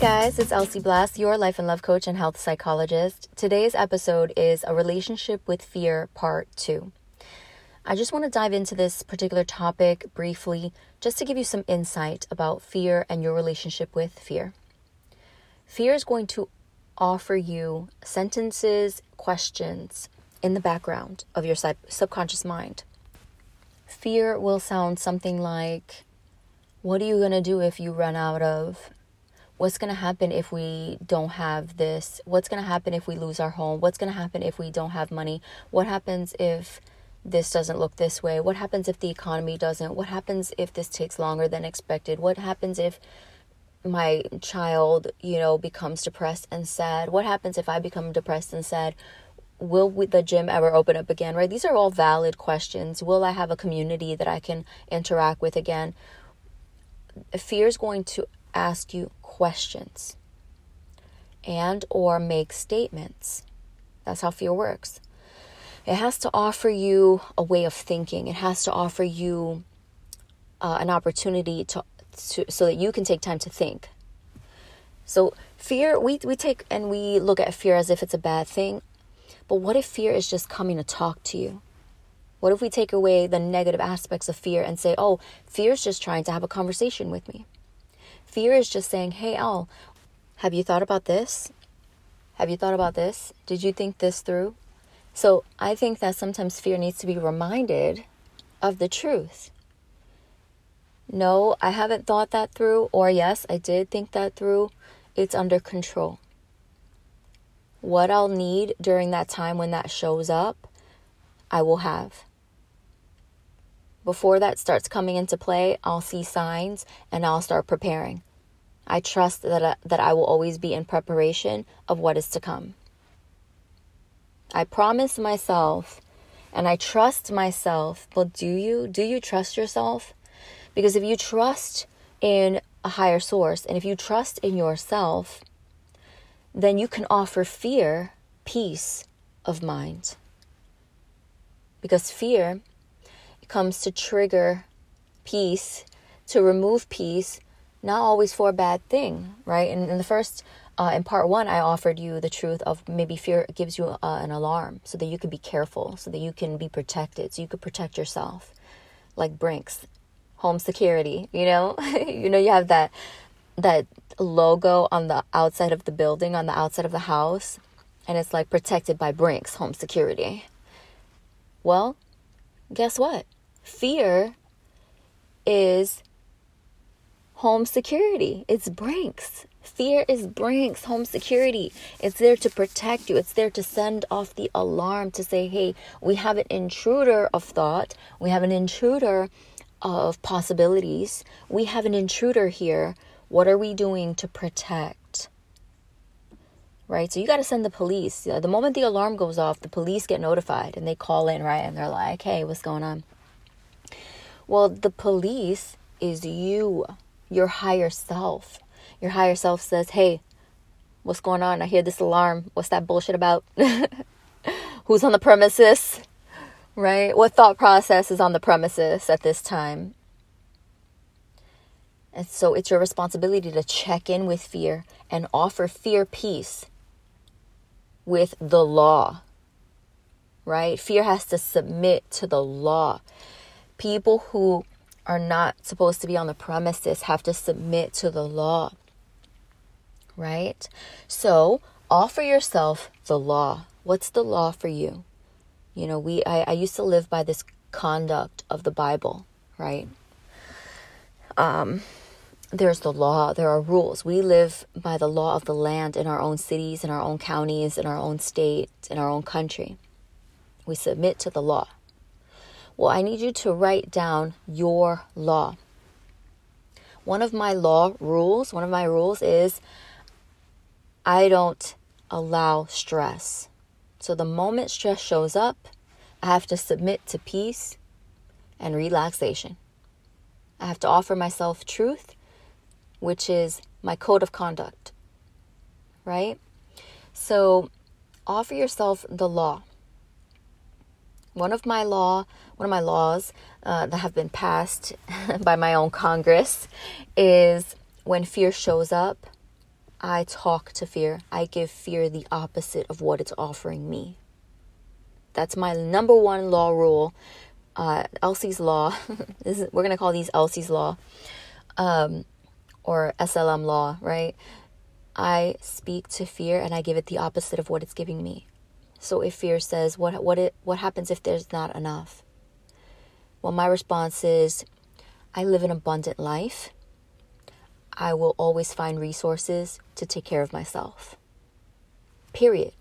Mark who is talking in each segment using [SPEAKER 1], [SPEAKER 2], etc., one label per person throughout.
[SPEAKER 1] Guys, it's Elsie Blast, your life and love coach and health psychologist. Today's episode is a relationship with fear part 2. I just want to dive into this particular topic briefly just to give you some insight about fear and your relationship with fear. Fear is going to offer you sentences, questions in the background of your sub- subconscious mind. Fear will sound something like, What are you going to do if you run out of? What's going to happen if we don't have this? What's going to happen if we lose our home? What's going to happen if we don't have money? What happens if this doesn't look this way? What happens if the economy doesn't? What happens if this takes longer than expected? What happens if my child, you know, becomes depressed and sad? What happens if I become depressed and sad? Will the gym ever open up again? Right? These are all valid questions. Will I have a community that I can interact with again? Fear is going to ask you questions and or make statements. That's how fear works. It has to offer you a way of thinking. It has to offer you uh, an opportunity to, to so that you can take time to think. So fear, we we take and we look at fear as if it's a bad thing. But what if fear is just coming to talk to you? What if we take away the negative aspects of fear and say, "Oh, fear is just trying to have a conversation with me." Fear is just saying, "Hey, Al, have you thought about this? Have you thought about this? Did you think this through?" So I think that sometimes fear needs to be reminded of the truth. No, I haven't thought that through, or yes, I did think that through. It's under control. What I'll need during that time when that shows up, I will have. Before that starts coming into play, I'll see signs and I'll start preparing. I trust that, I, that I will always be in preparation of what is to come. I promise myself and I trust myself. But do you? Do you trust yourself? Because if you trust in a higher source and if you trust in yourself, then you can offer fear peace of mind. Because fear comes to trigger peace, to remove peace, not always for a bad thing, right? And in the first uh, in part one, I offered you the truth of maybe fear gives you uh, an alarm so that you can be careful, so that you can be protected, so you could protect yourself, like Brinks, home security. You know, you know you have that that logo on the outside of the building, on the outside of the house, and it's like protected by Brinks, home security. Well, guess what? Fear is home security. It's Brinks. Fear is Brinks home security. It's there to protect you. It's there to send off the alarm to say, hey, we have an intruder of thought. We have an intruder of possibilities. We have an intruder here. What are we doing to protect? Right? So you got to send the police. The moment the alarm goes off, the police get notified and they call in, right? And they're like, hey, what's going on? Well, the police is you, your higher self your higher self says, Hey, what's going on? I hear this alarm. What's that bullshit about? Who's on the premises? Right? What thought process is on the premises at this time? And so it's your responsibility to check in with fear and offer fear peace with the law. Right? Fear has to submit to the law. People who are not supposed to be on the premises have to submit to the law right? So offer yourself the law. What's the law for you? You know, we I, I used to live by this conduct of the Bible, right? Um, there's the law, there are rules. We live by the law of the land in our own cities, in our own counties, in our own state, in our own country. We submit to the law. Well, I need you to write down your law. One of my law rules, one of my rules is I don't allow stress. So the moment stress shows up, I have to submit to peace and relaxation. I have to offer myself truth, which is my code of conduct. Right? So offer yourself the law. One of my law, one of my laws uh, that have been passed by my own Congress is when fear shows up, I talk to fear. I give fear the opposite of what it's offering me. That's my number one law rule. Uh, Elsie's law. is, we're gonna call these Elsie's law, um, or SLM law, right? I speak to fear and I give it the opposite of what it's giving me. So if fear says, "What what it what happens if there's not enough?" Well, my response is, "I live an abundant life. I will always find resources to take care of myself." Period.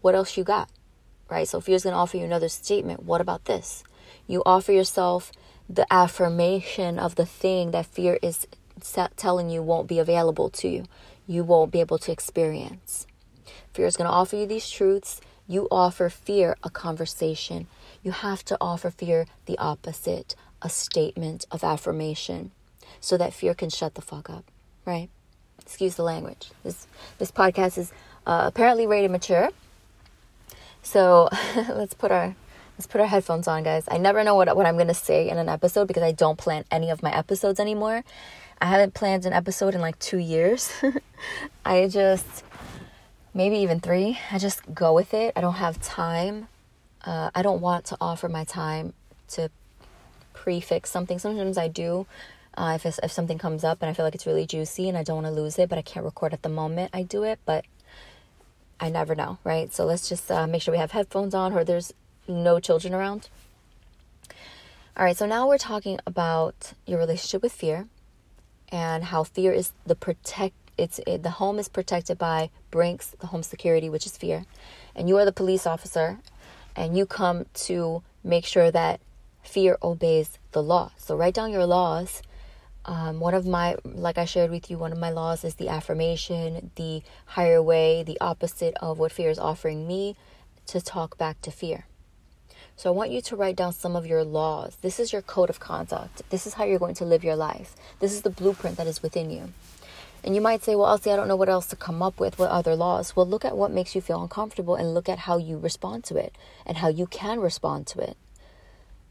[SPEAKER 1] What else you got? Right? So fear's going to offer you another statement. What about this? You offer yourself the affirmation of the thing that fear is telling you won't be available to you. You won't be able to experience. Fear is going to offer you these truths. You offer fear a conversation. You have to offer fear the opposite, a statement of affirmation, so that fear can shut the fuck up, right? Excuse the language. This this podcast is uh, apparently rated mature. So let's put our let's put our headphones on, guys. I never know what what I'm gonna say in an episode because I don't plan any of my episodes anymore. I haven't planned an episode in like two years. I just maybe even three. I just go with it. I don't have time. Uh, I don't want to offer my time to prefix something. Sometimes I do. Uh, if, if something comes up and I feel like it's really juicy and I don't want to lose it, but I can't record at the moment, I do it. But I never know, right? So let's just uh, make sure we have headphones on or there's no children around. All right, so now we're talking about your relationship with fear and how fear is the protect it's it, the home is protected by Brinks, the home security, which is fear. And you are the police officer and you come to make sure that fear obeys the law. So write down your laws um, one of my, like I shared with you, one of my laws is the affirmation, the higher way, the opposite of what fear is offering me to talk back to fear. So I want you to write down some of your laws. This is your code of conduct. This is how you're going to live your life. This is the blueprint that is within you. And you might say, well, Elsie, I don't know what else to come up with. What other laws? Well, look at what makes you feel uncomfortable and look at how you respond to it and how you can respond to it.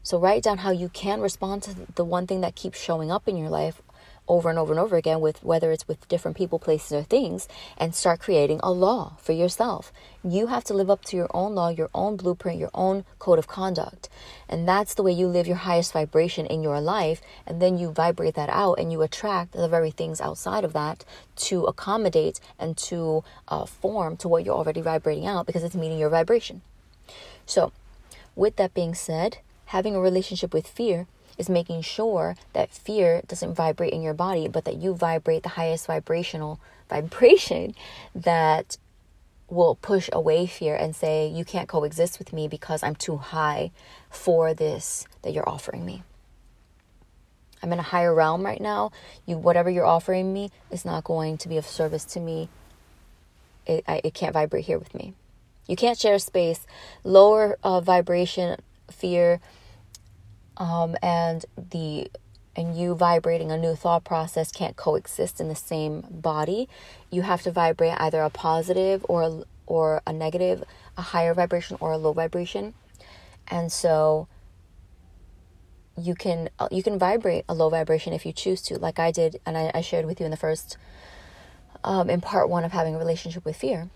[SPEAKER 1] So write down how you can respond to the one thing that keeps showing up in your life over and over and over again with whether it's with different people, places or things and start creating a law for yourself. You have to live up to your own law, your own blueprint, your own code of conduct. And that's the way you live your highest vibration in your life and then you vibrate that out and you attract the very things outside of that to accommodate and to uh, form to what you're already vibrating out because it's meeting your vibration. So, with that being said, having a relationship with fear is making sure that fear doesn't vibrate in your body, but that you vibrate the highest vibrational vibration that will push away fear and say, You can't coexist with me because I'm too high for this that you're offering me. I'm in a higher realm right now. You, whatever you're offering me is not going to be of service to me. It, I, it can't vibrate here with me. You can't share space. Lower uh, vibration fear um, and the and you vibrating a new thought process can't coexist in the same body. You have to vibrate either a positive or a, or a negative, a higher vibration or a low vibration. And so you can uh, you can vibrate a low vibration if you choose to, like I did, and I, I shared with you in the first um, in part one of having a relationship with fear.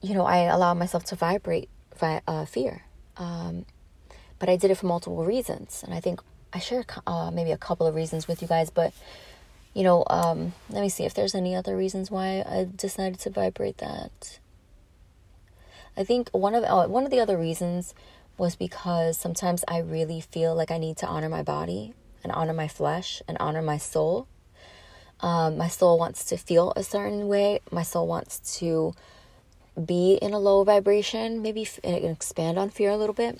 [SPEAKER 1] You know, I allow myself to vibrate vi- uh, fear. Um, but I did it for multiple reasons. And I think I share uh, maybe a couple of reasons with you guys, but you know, um, let me see if there's any other reasons why I decided to vibrate that. I think one of uh, one of the other reasons was because sometimes I really feel like I need to honor my body and honor my flesh and honor my soul. Um, my soul wants to feel a certain way. My soul wants to be in a low vibration, maybe f- expand on fear a little bit.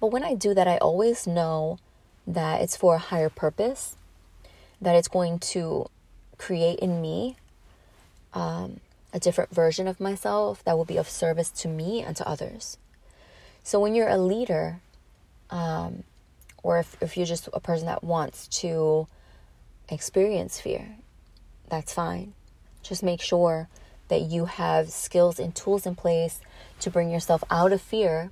[SPEAKER 1] But when I do that, I always know that it's for a higher purpose, that it's going to create in me um, a different version of myself that will be of service to me and to others. So when you're a leader, um, or if, if you're just a person that wants to experience fear, that's fine. Just make sure that you have skills and tools in place to bring yourself out of fear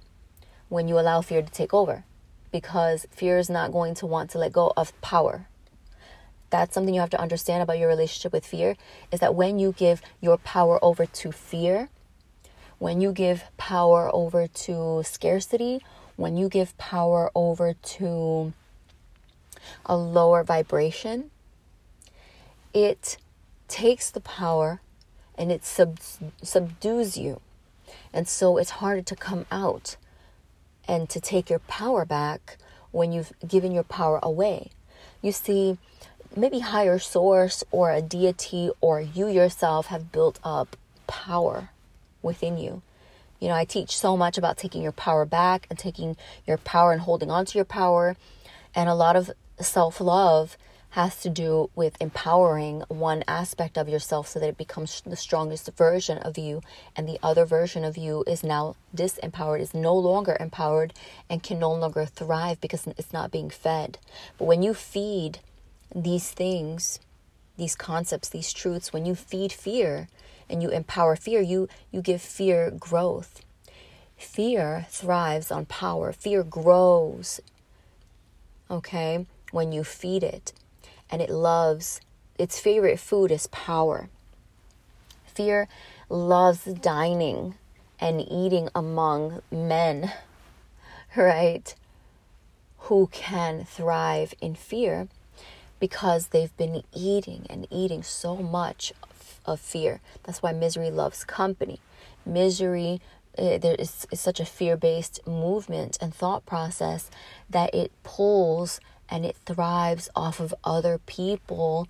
[SPEAKER 1] when you allow fear to take over because fear is not going to want to let go of power. that's something you have to understand about your relationship with fear is that when you give your power over to fear, when you give power over to scarcity, when you give power over to a lower vibration, it takes the power and it sub- subdues you. And so it's harder to come out and to take your power back when you've given your power away. You see, maybe higher source or a deity or you yourself have built up power within you. You know, I teach so much about taking your power back and taking your power and holding on to your power. And a lot of self love has to do with empowering one aspect of yourself so that it becomes the strongest version of you. And the other version of you is now disempowered, is no longer empowered, and can no longer thrive because it's not being fed. But when you feed these things, these concepts, these truths, when you feed fear and you empower fear, you, you give fear growth. Fear thrives on power, fear grows, okay, when you feed it. And it loves, its favorite food is power. Fear loves dining and eating among men, right? Who can thrive in fear because they've been eating and eating so much of, fear. That's why misery loves company. Misery uh, there is, is such a fear-based movement and thought process that it pulls and it thrives off of other people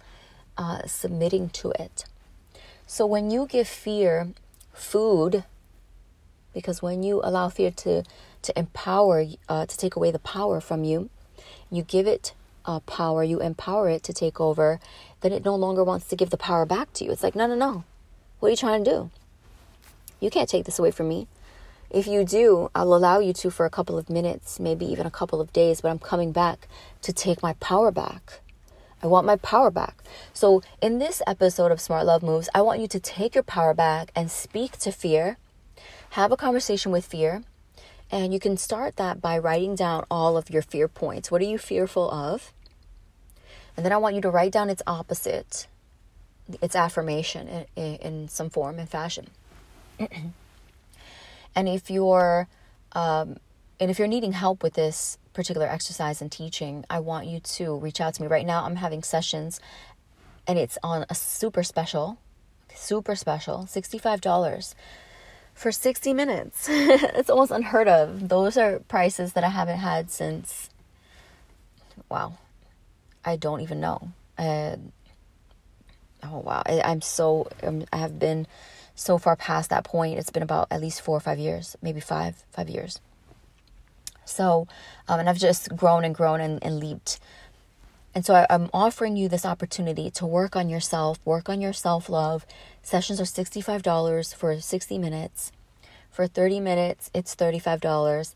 [SPEAKER 1] uh, submitting to it. So when you give fear food, because when you allow fear to to empower, uh, to take away the power from you, you give it uh, power, you empower it to take over, then it no longer wants to give the power back to you. It's like, no, no, no. What are you trying to do? You can't take this away from me. If you do, I'll allow you to for a couple of minutes, maybe even a couple of days, but I'm coming back to take my power back. I want my power back. So, in this episode of Smart Love Moves, I want you to take your power back and speak to fear, have a conversation with fear, and you can start that by writing down all of your fear points. What are you fearful of? And then I want you to write down its opposite, its affirmation in, in some form and fashion. and if you're um, and if you're needing help with this particular exercise and teaching, I want you to reach out to me. Right now, I'm having sessions, and it's on a super special, super special, sixty-five dollars for 60 minutes. it's almost unheard of. Those are prices that I haven't had since, wow, I don't even know. Uh, oh wow, I, am so um, I have been so far past that point. It's been about at least four or five years, maybe five five years. So, um, and I've just grown and grown and, and leaped. And so I, I'm offering you this opportunity to work on yourself, work on your self love. Sessions are $65 for 60 minutes. For 30 minutes, it's $35.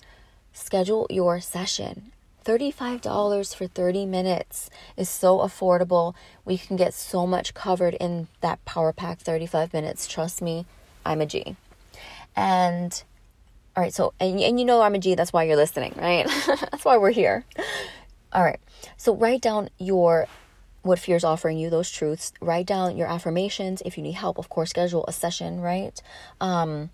[SPEAKER 1] Schedule your session $35 for 30 minutes is so affordable. We can get so much covered in that Power Pack 35 minutes. Trust me, I'm a G. And all right, so and, and you know I'm a G, that's why you're listening, right? that's why we're here. All right. So write down your what fear is offering you, those truths. Write down your affirmations. If you need help, of course, schedule a session, right? Um,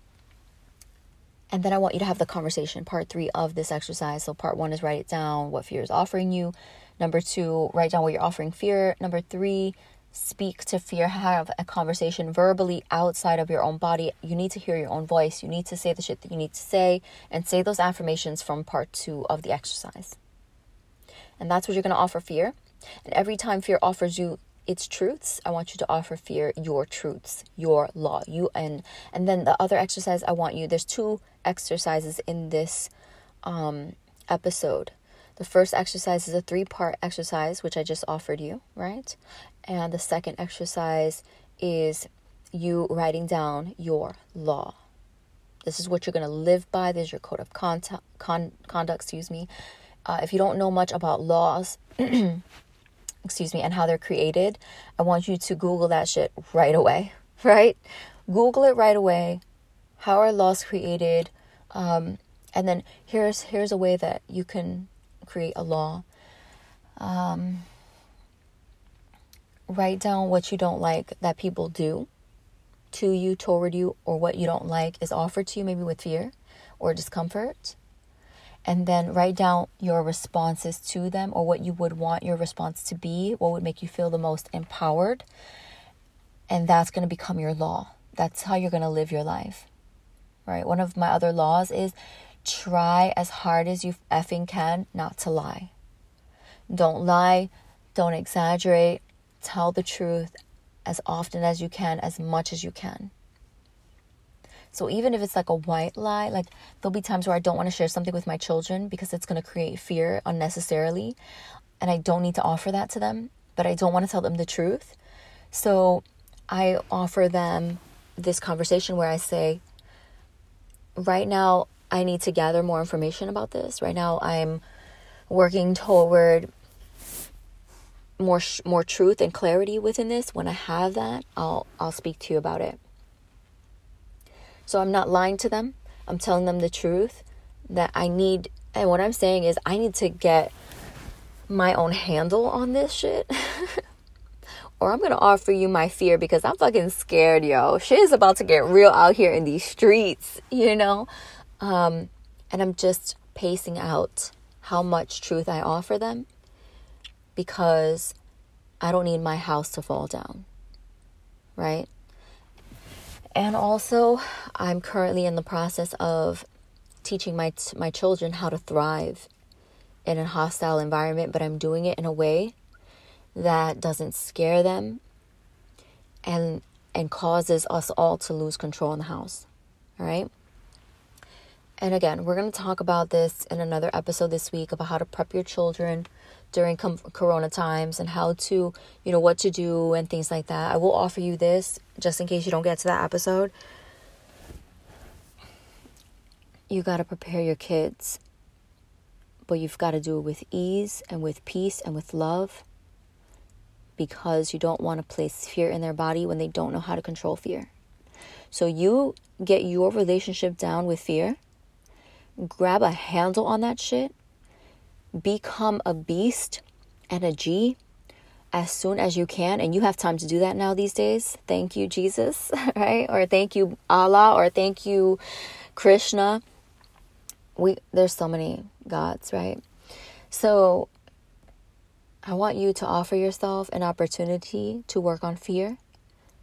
[SPEAKER 1] and then I want you to have the conversation, part three of this exercise. So, part one is write it down what fear is offering you. Number two, write down what you're offering fear. Number three, speak to fear, have a conversation verbally outside of your own body. You need to hear your own voice. You need to say the shit that you need to say and say those affirmations from part two of the exercise. And that's what you're going to offer fear. And every time fear offers you its truths i want you to offer fear your truths your law you and and then the other exercise i want you there's two exercises in this um, episode. The first exercise is a three part exercise which i just offered you right? And the second exercise is you writing down your law. This is what you're going to live by. This is your code of conduct, con- conduct excuse me. Uh, if you don't know much about laws excuse me, and how they're created, I want you to Google that shit right away, right? Google it right away. How are laws created? Um, and then here's here's a way that you can create a law. Um, write down what you don't like that people do to you, toward you, or what you don't like is offered to you, maybe with fear or discomfort. And then write down your responses to them or what you would want your response to be, what would make you feel the most empowered. And that's going to become your law. That's how you're going to live your life. Right? One of my other laws is try as hard as you effing can not to lie. Don't lie, don't exaggerate, tell the truth as often as you can, as much as you can. So even if it's like a white lie, like there'll be times where I don't want to share something with my children because it's going to create fear unnecessarily. And I don't need to offer that to them, but I don't want to tell them the truth. So I offer them this conversation where I say, right now, I need to gather more information about this. Right now, I'm working toward more more truth and clarity within this. When I have that, I'll I'll speak to you about it. So I'm not lying to them. I'm telling them the truth that I need and what I'm saying is I need to get my own handle on this shit. or I'm gonna offer you my fear because I'm fucking scared, yo. Shit is about to get real out here in these streets, you know? Um, and I'm just pacing out how much truth I offer them because I don't need my house to fall down, right? And also, I'm currently in the process of teaching my my children how to thrive in a hostile environment, but I'm doing it in a way that doesn't scare them and and causes us all to lose control in the house. All right? And again, we're going to talk about this in another episode this week about how to prep your children during com- corona times and how to you know what to do and things like that. I will offer you this just in case you don't get to that episode. You got to prepare your kids but you've got to do it with ease and with peace and with love because you don't want to place fear in their body when they don't know how to control fear. So you get your relationship down with fear. Grab a handle on that shit become a beast and a G as soon as you can and you have time to do that now these days. Thank you jesus right? Or thank you allah or thank you krishna. We there's so many gods right? So i want you to offer yourself an opportunity to work on fear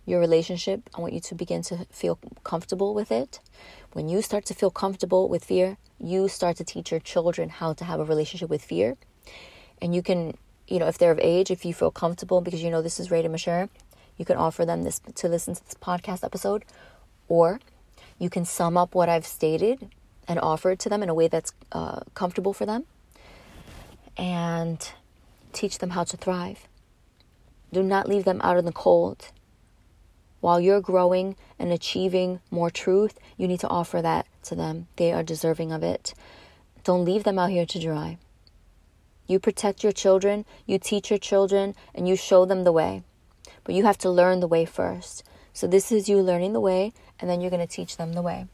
[SPEAKER 1] your relationship. I want you to begin to feel comfortable with it. When you start to feel comfortable with fear you start to teach your children how to have a relationship with fear. And you can, you know, if they're of age, if you feel comfortable because you know this is rated mature, you can offer them this to listen to this podcast episode. Or you can sum up what I've stated and offer it to them in a way that's uh, comfortable for them and teach them how to thrive. Do not leave them out in the cold. While you're growing and achieving more truth, you need to offer that to them. They are deserving of it. Don't leave them out here to dry. You protect your children, you teach your children, and you show them the way. But you have to learn the way first. So this is you learning the way, and then you're going to teach them the way.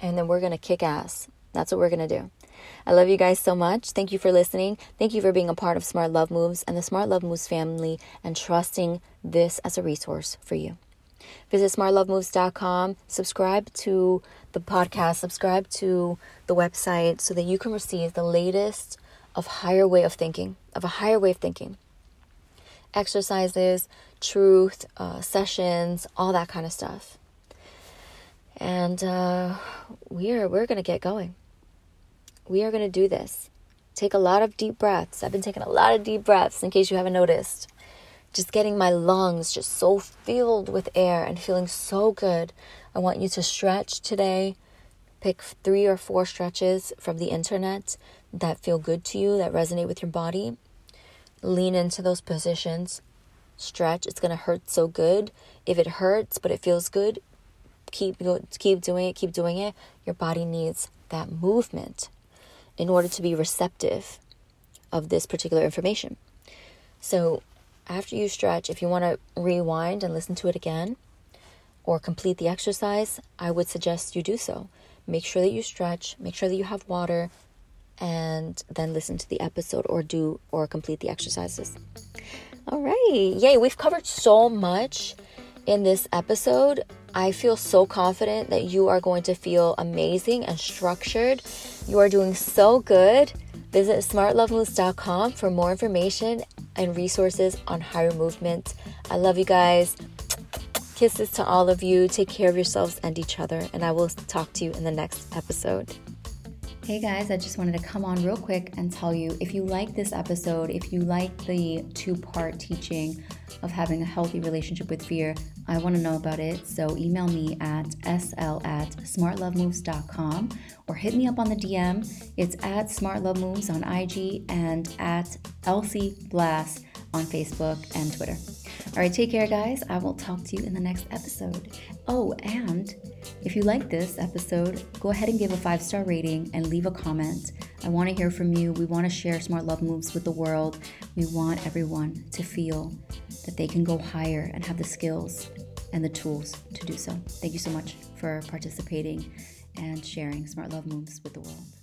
[SPEAKER 1] And then we're going to kick ass. That's what we're going to do. I love you guys so much. Thank you for listening. Thank you for being a part of Smart Love Moves and the Smart Love Moves family and trusting this as a resource for you. Visit smartlovemoves.com, subscribe to the podcast, subscribe to the website so that you can receive the latest of higher way of thinking, of a higher way of thinking. Exercises, truth, uh, sessions, all that kind of stuff. And uh, we're we're gonna get going. We are gonna do this. Take a lot of deep breaths. I've been taking a lot of deep breaths in case you haven't noticed just getting my lungs just so filled with air and feeling so good. I want you to stretch today. Pick three or four stretches from the internet that feel good to you, that resonate with your body. Lean into those positions. Stretch. It's going to hurt so good. If it hurts but it feels good, keep keep doing it, keep doing it. Your body needs that movement in order to be receptive of this particular information. So, after you stretch, if you want to rewind and listen to it again or complete the exercise, I would suggest you do so. Make sure that you stretch, make sure that you have water, and then listen to the episode or do or complete the exercises. All right. Yay, we've covered so much in this episode. I feel so confident that you are going to feel amazing and structured. You are doing so good. Visit smartlovemoves.com for more information and resources on higher movement. I love you guys. Kisses to all of you. Take care of yourselves and each other, and I will talk to you in the next episode. Hey guys, I just wanted to come on real quick and tell you if you like this episode, if you like the two part teaching of having a healthy relationship with fear, I want to know about it. So email me at sl at smartlovemoves.com or hit me up on the DM. It's at smartlovemoves on IG and at Elsie Blass on Facebook and Twitter. All right, take care, guys. I will talk to you in the next episode. Oh, and if you like this episode, go ahead and give a five star rating and leave a comment. I want to hear from you. We want to share Smart Love Moves with the world. We want everyone to feel that they can go higher and have the skills and the tools to do so. Thank you so much for participating and sharing Smart Love Moves with the world.